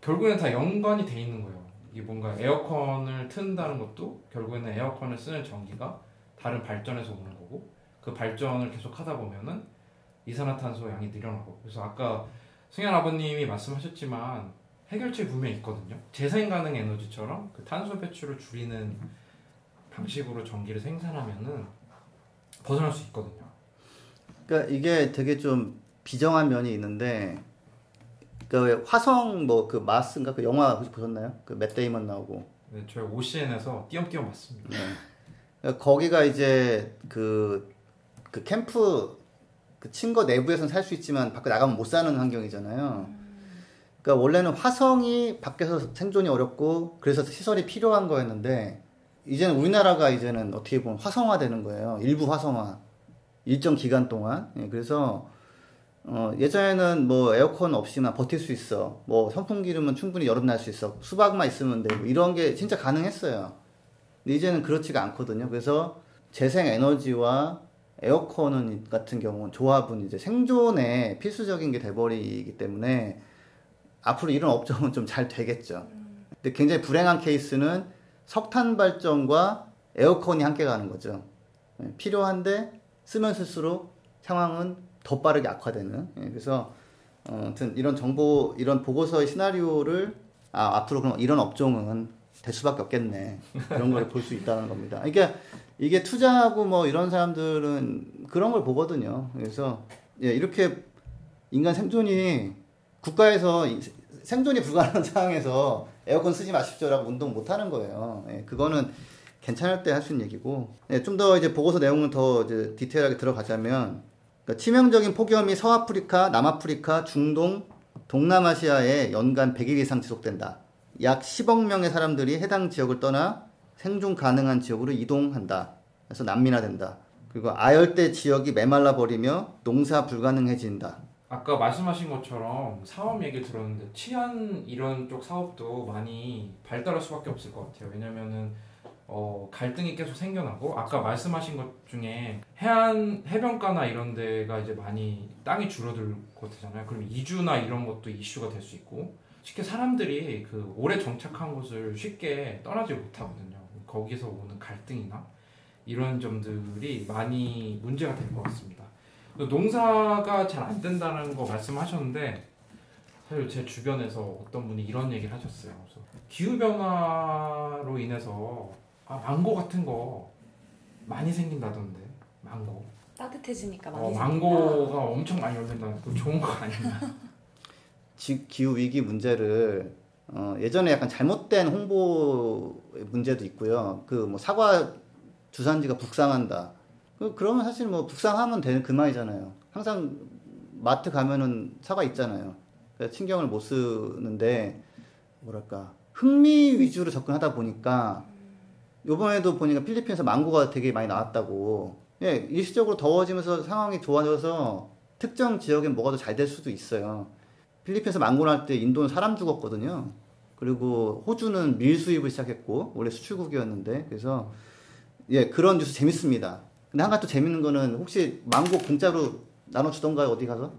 결국에는 다 연관이 돼 있는 거예요. 이게 뭔가 에어컨을 튼다는 것도 결국에는 에어컨을 쓰는 전기가 다른 발전에서 오는 거고 그 발전을 계속 하다 보면은 이산화탄소 양이 늘어나고 그래서 아까 승현 아버님이 말씀하셨지만 해결책 분명히 있거든요. 재생 가능 에너지처럼 그 탄소 배출을 줄이는 방식으로 전기를 생산하면은 벗어날 수 있거든요. 그러니까 이게 되게 좀 비정한 면이 있는데 그 화성 뭐 그 Mars인가 그 영화 혹시 보셨나요? 그 맷 데이먼 나오고 네, 저희 OCN에서 띄엄띄엄 봤습니다. 그러니까 거기가 이제 그, 그 캠프 그 친거 내부에서는 살 수 있지만 밖에 나가면 못 사는 환경이잖아요. 그러니까 원래는 화성이 밖에서 생존이 어렵고 그래서 시설이 필요한 거였는데 이제는 우리나라가 이제는 어떻게 보면 화성화되는 거예요. 일부 화성화 일정 기간 동안. 예, 그래서 어, 예전에는 뭐 에어컨 없이나 버틸 수 있어. 뭐 선풍기름은 충분히 여름 날 수 있어. 수박만 있으면 되고 이런 게 진짜 가능했어요. 근데 이제는 그렇지가 않거든요. 그래서 재생 에너지와 에어컨은 같은 경우는 조합은 이제 생존에 필수적인 게 돼버리기 때문에 앞으로 이런 업종은 좀 잘 되겠죠. 근데 굉장히 불행한 케이스는 석탄 발전과 에어컨이 함께 가는 거죠. 예, 필요한데 쓰면 쓸수록 상황은 더 빠르게 악화되는. 예, 그래서 어, 아무튼 이런 정보, 이런 보고서의 시나리오를 아, 앞으로 그럼 이런 업종은 될 수밖에 없겠네. 그런 걸 볼 수 있다는 겁니다. 그러니까 이게 투자하고 뭐 이런 사람들은 그런 걸 보거든요. 그래서 예, 이렇게 인간 생존이 국가에서 이- 생존이 불가능한 상황에서 에어컨 쓰지 마십시오라고 운동 못 하는 거예요. 예, 그거는 괜찮을 때 할 수 있는 얘기고 좀더 이제 보고서 내용을 더 이제 디테일하게 들어가자면 그러니까 치명적인 폭염이 서아프리카, 남아프리카, 중동, 동남아시아에 연간 100일 이상 지속된다. 약 10억 명의 사람들이 해당 지역을 떠나 생존 가능한 지역으로 이동한다. 그래서 난민화된다. 그리고 아열대 지역이 메말라 버리며 농사 불가능해진다. 아까 말씀하신 것처럼 사업 얘기 들었는데 치안 이런 쪽 사업도 많이 발달할 수밖에 없을 것 같아요. 왜냐면은 어, 갈등이 계속 생겨나고 아까 말씀하신 것 중에 해안 해변가나 이런 데가 이제 많이 땅이 줄어들고 되잖아요. 그럼 이주나 이런 것도 이슈가 될 수 있고 쉽게 사람들이 그 오래 정착한 곳을 쉽게 떠나지 못하거든요. 거기서 오는 갈등이나 이런 점들이 많이 문제가 될 것 같습니다. 농사가 잘 안 된다는 거 말씀하셨는데 사실 제 주변에서 어떤 분이 이런 얘기를 하셨어요. 그래서 기후 변화로 인해서 아, 망고 같은 거 많이 생긴다던데 망고. 따뜻해지니까 많이 어, 생긴다. 망고가 엄청 많이 열린다는 거 좋은 거 아니냐? 지- 기후 위기 문제를 어, 예전에 약간 잘못된 홍보 문제도 있고요. 그 뭐 사과 주산지가 북상한다. 그 그러면 사실 뭐 북상하면 되는 그만이잖아요. 항상 마트 가면은 사과 있잖아요. 그래서 신경을 못 쓰는데 뭐랄까 흥미 위주로 접근하다 보니까 요번에도 보니까 필리핀에서 망고가 되게 많이 나왔다고. 예, 일시적으로 더워지면서 상황이 좋아져서 특정 지역엔 뭐가 더 잘 될 수도 있어요. 필리핀에서 망고 날 때 인도는 사람 죽었거든요. 그리고 호주는 밀 수입을 시작했고 원래 수출국이었는데 그래서 예 그런 뉴스 재밌습니다. 근데 한 가지 또 재밌는 거는 혹시 망고 공짜로 나눠주던가요 어디 가서?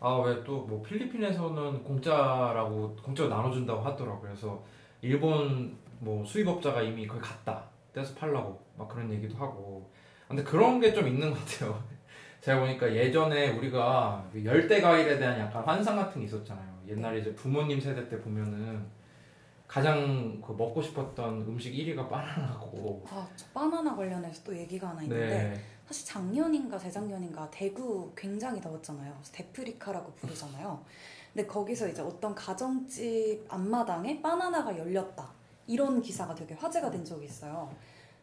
아 왜 또 뭐 필리핀에서는 공짜라고 공짜로 나눠준다고 하더라고요. 그래서 일본 뭐 수입업자가 이미 거기 갔다 떼서 팔라고 막 그런 얘기도 하고. 근데 그런 게 좀 있는 것 같아요. 제가 보니까 예전에 우리가 그 열대 과일에 대한 약간 환상 같은 게 있었잖아요. 옛날에 이제 부모님 세대 때 보면은 가장 그 먹고 싶었던 음식 1위가 바나나고. 아, 저 바나나 관련해서 또 얘기가 하나 있는데 네. 사실 작년인가 재작년인가 대구 굉장히 더웠잖아요. 그래서 데프리카라고 부르잖아요. 근데 거기서 이제 어떤 가정집 앞마당에 바나나가 열렸다. 이런 기사가 되게 화제가 된 적이 있어요.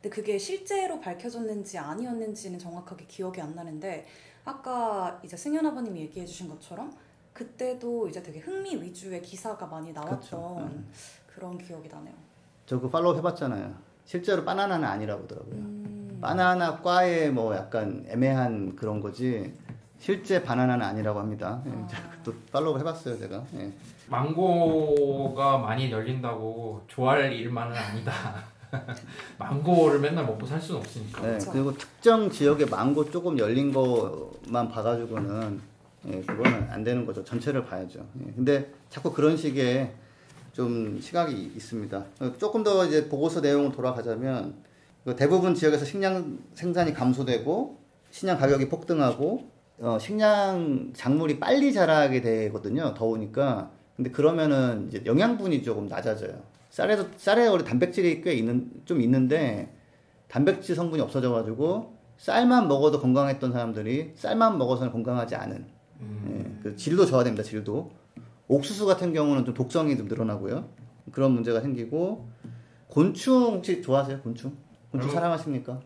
근데 그게 실제로 밝혀졌는지 아니었는지는 정확하게 기억이 안 나는데 아까 이제 승현 아버님이 얘기해 주신 것처럼 그때도 이제 되게 흥미 위주의 기사가 많이 나왔던 그쵸. 음. 그런 기억이 나네요. 저 그 팔로우 해봤잖아요. 실제로 바나나는 아니라고 하더라고요. 음, 바나나 과의 뭐 약간 애매한 그런 거지 실제 바나나는 아니라고 합니다. 예, 아. 또 팔로우 해봤어요 제가. 예. 망고가 많이 열린다고 좋아할 일만은 아니다. 망고를 맨날 먹고 살 수는 없으니까. 네. 그리고 특정 지역에 망고 조금 열린 것만 봐가지고는 예, 그거는 안 되는 거죠. 전체를 봐야죠. 예, 근데 자꾸 그런 식의 좀 시각이 있습니다. 어, 조금 더 이제 보고서 내용을 돌아가자면 그 대부분 지역에서 식량 생산이 감소되고 식량 가격이 폭등하고 어, 식량 작물이 빨리 자라게 되거든요. 더우니까. 근데 그러면은 이제 영양분이 조금 낮아져요. 쌀에도 쌀에 원래 단백질이 꽤 있는 좀 있는데 단백질 성분이 없어져 가지고 쌀만 먹어도 건강했던 사람들이 쌀만 먹어서는 건강하지 않은 음, 예, 그 질도 저하됩니다. 질도 옥수수 같은 경우는 좀 독성이 좀 늘어나고요. 그런 문제가 생기고 곤충 혹시 좋아하세요? 곤충? 곤충 음. 사랑하십니까?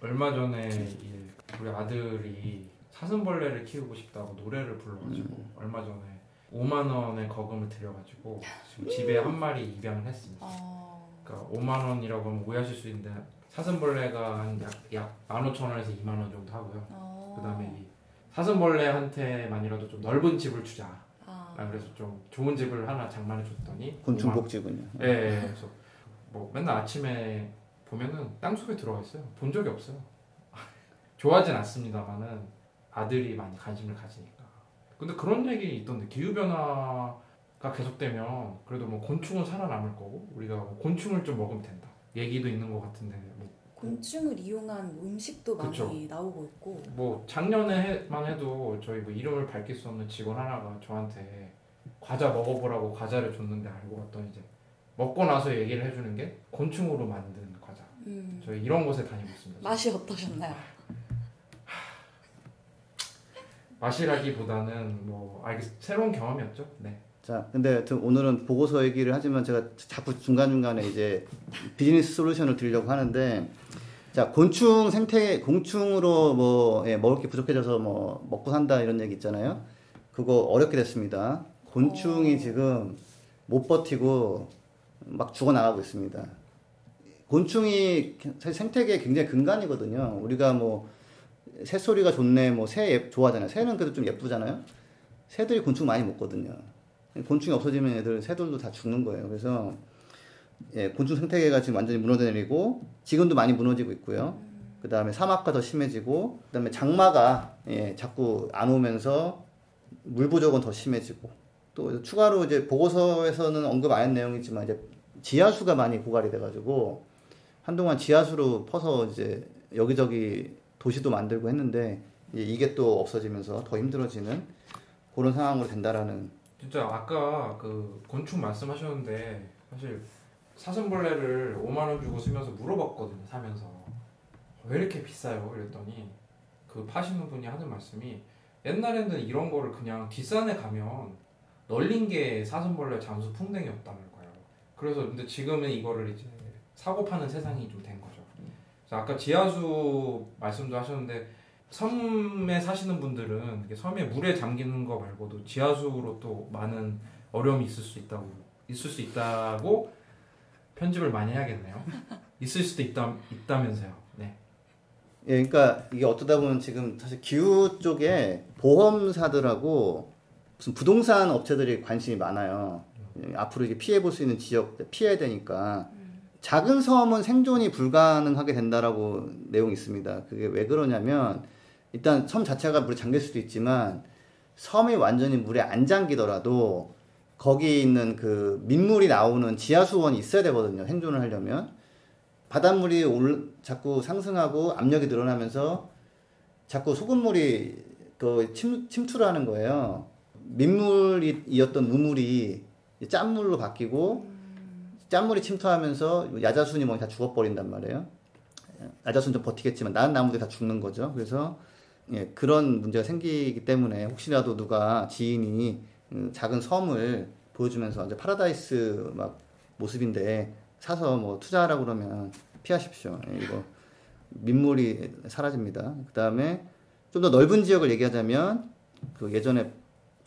얼마 전에 이 우리 아들이 사슴벌레를 키우고 싶다고 노래를 불러가지고 음. 얼마 전에 5만 원의 거금을 들여가지고 지금 집에 한 마리 입양을 했습니다. 어, 그러니까 5만 원이라고 하면 오해하실 수 있는데 사슴벌레가 한약약 15,000원에서 2만 원 정도 하고요. 어, 그다음에 이 사슴벌레한테만이라도 좀 넓은 집을 주자. 아, 나 그래서 좀 좋은 집을 하나 장만해 줬더니 곤충 5만 복지군요. 예, 예, 그래서 뭐 맨날 아침에 보면은 땅 속에 들어가 있어요. 본 적이 없어요. 좋아하진 않습니다만은 아들이 많이 관심을 가지니까. 근데 그런 얘기 있던데 기후 변화가 계속되면 그래도 뭐 곤충은 살아남을 거고 우리가 뭐 곤충을 좀 먹으면 된다. 얘기도 있는 것 같은데 뭐, 곤충을 이용한 음식도 많이 그쵸. 나오고 있고 뭐 작년에만 해도 저희 뭐 이름을 밝힐 수 없는 직원 하나가 저한테 과자 먹어보라고 과자를 줬는데 알고 봤더니 이제 먹고 나서 얘기를 해주는 게 곤충으로 만든 과자. 음, 저희 이런 곳에 다니고 있습니다. 맛이 어떠셨나요? 맛이라기보다는 뭐 아, 이게 새로운 경험이었죠. 네. 자, 근데 하여튼 오늘은 보고서 얘기를 하지만 제가 자꾸 중간중간에 이제 비즈니스 솔루션을 드리려고 하는데 자, 곤충 생태, 곤충으로 뭐, 예, 먹을 게 부족해져서 뭐, 먹고 산다 이런 얘기 있잖아요. 그거 어렵게 됐습니다. 곤충이 어. 지금 못 버티고 막 죽어나가고 있습니다. 곤충이 생태계의 굉장히 근간이거든요. 우리가 뭐, 새소리가 좋네, 뭐, 새 예- 좋아하잖아요. 새는 그래도 좀 예쁘잖아요. 새들이 곤충 많이 먹거든요. 곤충이 없어지면 애들 새들도 다 죽는 거예요. 그래서 예, 곤충 생태계가 지금 완전히 무너져 내리고 지금도 많이 무너지고 있고요. 그 다음에 사막화 더 심해지고 그 다음에 장마가 예, 자꾸 안 오면서 물 부족은 더 심해지고 또 추가로 이제 보고서에서는 언급 안 한 내용이지만 이제 지하수가 많이 고갈이 돼가지고 한동안 지하수로 퍼서 이제 여기저기 도시도 만들고 했는데 이게 또 없어지면서 더 힘들어지는 그런 상황으로 된다라는 진짜 아까 그 곤충 말씀하셨는데 사실 사슴벌레를 5만 원 주고 쓰면서 물어봤거든요. 사면서 왜 이렇게 비싸요? 이랬더니 그 파시는 분이 하는 말씀이 옛날에는 이런 거를 그냥 뒷산에 가면 널린 게 사슴벌레 잠수 풍뎅이었다는 거예요. 그래서 근데 지금은 이거를 이제 사고 파는 세상이 좀 된 거죠. 그래서 아까 지하수 말씀도 하셨는데 섬에 사시는 분들은 섬에 물에 잠기는 거 말고도 지하수로 또 많은 어려움이 있을 수 있다고 있을 수 있다고 편집을 많이 해야겠네요. 있을 수도 있다 있다면서요. 네. 예, 그러니까 이게 어쩌다 보면 지금 사실 기후 쪽에 보험사들하고 무슨 부동산 업체들이 관심이 많아요. 예, 앞으로 이게 피해 볼 수 있는 지역 피해야 되니까 작은 섬은 생존이 불가능하게 된다라고 내용이 있습니다. 그게 왜 그러냐면 일단 섬 자체가 물에 잠길 수도 있지만 섬이 완전히 물에 안 잠기더라도 거기 있는 그 민물이 나오는 지하수원이 있어야 되거든요. 생존을 하려면 바닷물이 올, 자꾸 상승하고 압력이 늘어나면서 자꾸 소금물이 그 침, 침투를 하는 거예요. 민물이었던 우물이 짠물로 바뀌고 짠물이 침투하면서 야자수니 뭐 다 죽어버린단 말이에요. 야자수는 좀 버티겠지만 다른 나무들이 다 죽는 거죠. 그래서 예, 그런 문제가 생기기 때문에 혹시라도 누가 지인이 음, 작은 섬을 보여주면서 이제 파라다이스 막 모습인데 사서 뭐 투자하라고 그러면 피하십시오. 예, 이거 민물이 사라집니다. 그 다음에 좀 더 넓은 지역을 얘기하자면 그 예전에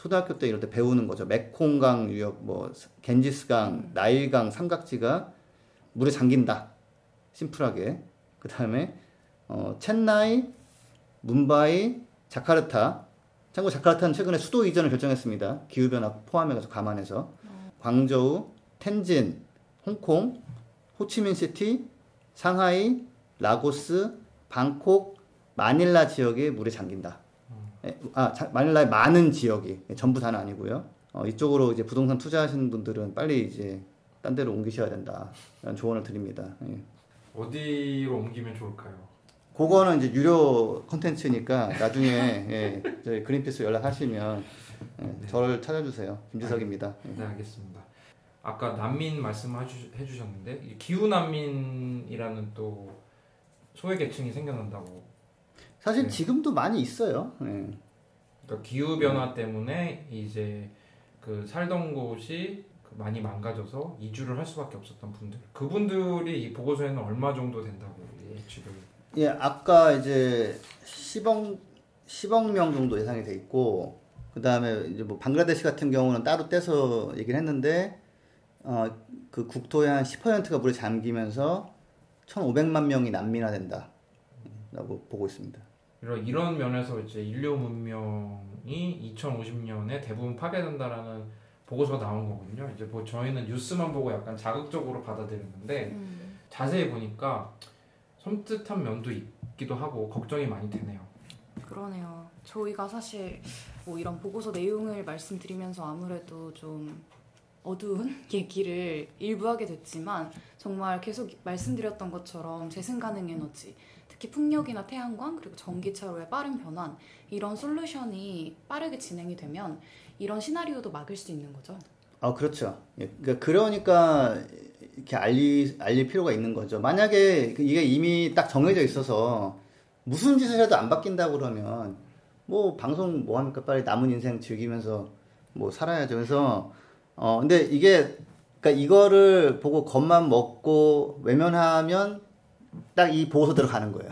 초등학교 때 이럴 때 배우는 거죠. 메콩강 유역, 뭐 겐지스강, 나일강 삼각지가 물에 잠긴다. 심플하게. 그 다음에 어, 첸나이, 문바이, 자카르타. 참고 자카르타는 최근에 수도 이전을 결정했습니다. 기후 변화 포함해서 감안해서 광저우, 텐진, 홍콩, 호치민시티, 상하이, 라고스, 방콕, 마닐라 지역에 물에 잠긴다. 예, 아, 자- 마닐라의 많은 지역이 예, 전부 다는 아니고요. 어, 이쪽으로 이제 부동산 투자하시는 분들은 빨리 이제 딴 데로 옮기셔야 된다. 라는 조언을 드립니다. 예. 어디로 옮기면 좋을까요? 그거는 이제 유료 콘텐츠니까 나중에 예, 저희 그린피스 연락하시면 예, 저를 찾아주세요. 김지석입니다. 예. 네, 알겠습니다. 아까 난민 말씀해 주셨는데 이 기후 난민이라는 또 소외 계층이 생겨난다고. 사실 네. 지금도 많이 있어요. 예. 그러니까 기후 변화 때문에 이제 그 살던 곳이 그 많이 망가져서 이주를 할 수밖에 없었던 분들. 그분들이 이 보고서에는 얼마 정도 된다고 예측을. 예, 아까 이제 10억 10억 명 정도 예상이 돼 있고 그 다음에 이제 뭐 방글라데시 같은 경우는 따로 떼서 얘기를 했는데 어, 그 국토의 한 10%가 물에 잠기면서 1,500만 명이 난민화 된다라고 보고 있습니다. 이런 이런 면에서 이제 인류 문명이 2050년에 대부분 파괴된다라는 보고서가 나온 거거든요. 이제 뭐 저희는 뉴스만 보고 약간 자극적으로 받아들였는데 음, 자세히 보니까 섬뜩한 면도 있기도 하고 걱정이 많이 되네요. 그러네요. 저희가 사실 뭐 이런 보고서 내용을 말씀드리면서 아무래도 좀 어두운 얘기를 일부 하게 됐지만 정말 계속 말씀드렸던 것처럼 재생 가능 에너지, 특히 풍력이나 태양광 그리고 전기차로의 빠른 변환 이런 솔루션이 빠르게 진행이 되면 이런 시나리오도 막을 수 있는 거죠. 아, 그렇죠. 예, 그러니까 그러니까 이렇게 알리, 알릴 필요가 있는 거죠. 만약에 그 이게 이미 딱 정해져 있어서 무슨 짓을 해도 안 바뀐다고 그러면 뭐 방송 뭐 합니까? 빨리 남은 인생 즐기면서 뭐 살아야죠. 그래서 어 근데 이게 그러니까 이거를 보고 겁만 먹고 외면하면 딱 이 보고서대로 가는 거예요.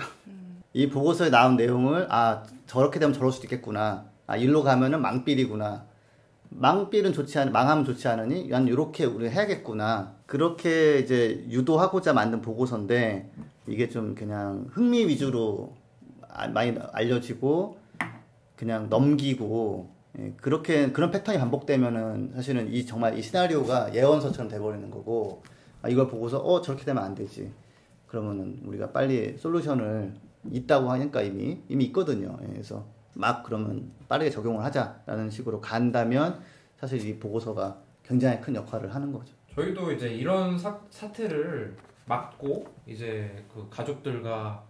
이 보고서에 나온 내용을 아 저렇게 되면 저럴 수도 있겠구나. 아 일로 가면은 망필이구나. 망필은 좋지 않, 망하면 좋지 않으니 난 이렇게 우리 해야겠구나. 그렇게 이제 유도하고자 만든 보고서인데 이게 좀 그냥 흥미 위주로 아- 많이 알려지고 그냥 넘기고 예, 그렇게 그런 패턴이 반복되면은 사실은 이 정말 이 시나리오가 예언서처럼 돼버리는 거고 아, 이걸 보고서 어 저렇게 되면 안 되지. 그러면은 우리가 빨리 솔루션을 있다고 하니까 이미 이미 있거든요. 예, 그래서 막 그러면 빠르게 적용을 하자라는 식으로 간다면 사실 이 보고서가 굉장히 큰 역할을 하는 거죠. 저희도 이제 이런 사, 사태를 막고 이제 그 가족들과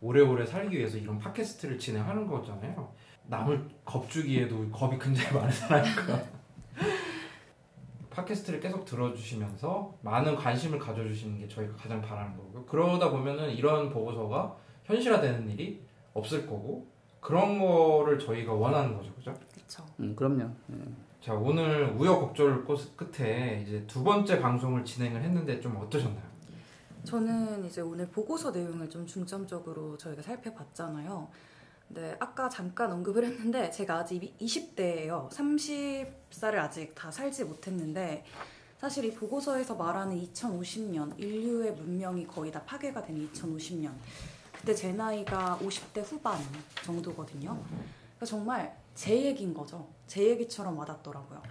오래오래 살기 위해서 이런 팟캐스트를 진행하는 거잖아요. 남을 겁주기에도 겁이 굉장히 많은 사람이니까. 팟캐스트를 계속 들어주시면서 많은 관심을 가져주시는 게 저희가 가장 바라는 거고요. 그러다 보면은 이런 보고서가 현실화되는 일이 없을 거고 그런 거를 저희가 원하는 거죠, 그죠? 그렇죠. 음, 그럼요. 자 오늘 우여곡절 꽃- 끝에 이제 두 번째 방송을 진행을 했는데 좀 어떠셨나요? 저는 이제 오늘 보고서 내용을 좀 중점적으로 저희가 살펴봤잖아요. 네, 아까 잠깐 언급을 했는데 제가 아직 20대예요. 30살을 아직 다 살지 못했는데 사실 이 보고서에서 말하는 2050년 인류의 문명이 거의 다 파괴가 되는 2050년 그때 제 나이가 50대 후반 정도거든요. 그러니까 정말 제 얘기인 거죠. 제 얘기처럼 와닿더라고요.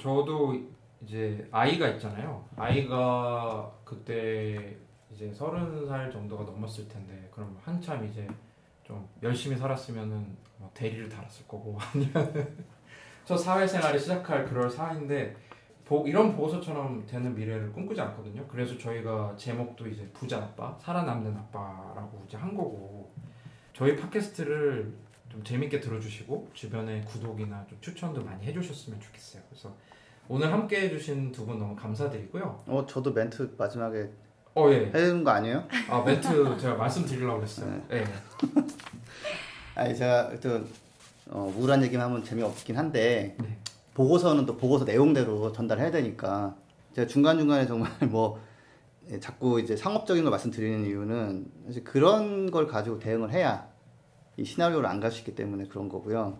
저도 이제 아이가 있잖아요. 아이가 그때 이제 서른 살 정도가 넘었을 텐데 그럼 한참 이제 좀 열심히 살았으면은 뭐 대리를 달았을 거고 아니면 저 사회생활을 시작할 그럴 사이인데 보- 이런 보고서처럼 되는 미래를 꿈꾸지 않거든요. 그래서 저희가 제목도 이제 부자 아빠, 살아남는 아빠라고 이제 한 거고 저희 팟캐스트를 좀 재밌게 들어주시고 주변에 구독이나 좀 추천도 많이 해주셨으면 좋겠어요. 그래서 오늘 함께 해주신 두 분 너무 감사드리고요. 어, 저도 멘트 마지막에 어 예. 해야 되는 거 아니에요? 아 멘트 제가 말씀드리려고 그랬어요. 예. 아니 제가 또 어, 우울한 얘기만 하면 재미없긴 한데 네. 보고서는 또 보고서 내용대로 전달해야 되니까 제가 중간 중간에 정말 뭐 예, 자꾸 이제 상업적인 걸 말씀드리는 이유는 사실 그런 걸 가지고 대응을 해야 이 시나리오를 안 갈 수 있기 때문에 그런 거고요.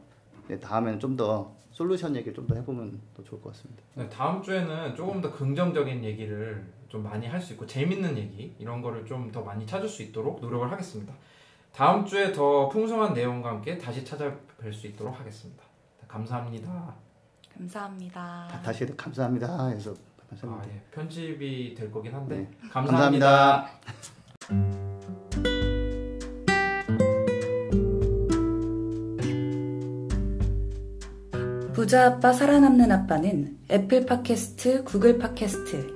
네, 다음에는 좀 더 솔루션 얘기를 좀 더 해보면 더 좋을 것 같습니다. 네, 다음 주에는 조금 더 긍정적인 얘기를 좀 많이 할 수 있고 재밌는 얘기 이런 거를 좀 더 많이 찾을 수 있도록 노력을 하겠습니다. 다음 주에 더 풍성한 내용과 함께 다시 찾아뵐 수 있도록 하겠습니다. 감사합니다. 감사합니다. 다, 시 감사합니다 해서 아, 예. 편집이 될 거긴 한데 네. 감사합니다. 감사합니다. 부자 아빠 살아남는 아빠는 애플 팟캐스트, 구글 팟캐스트,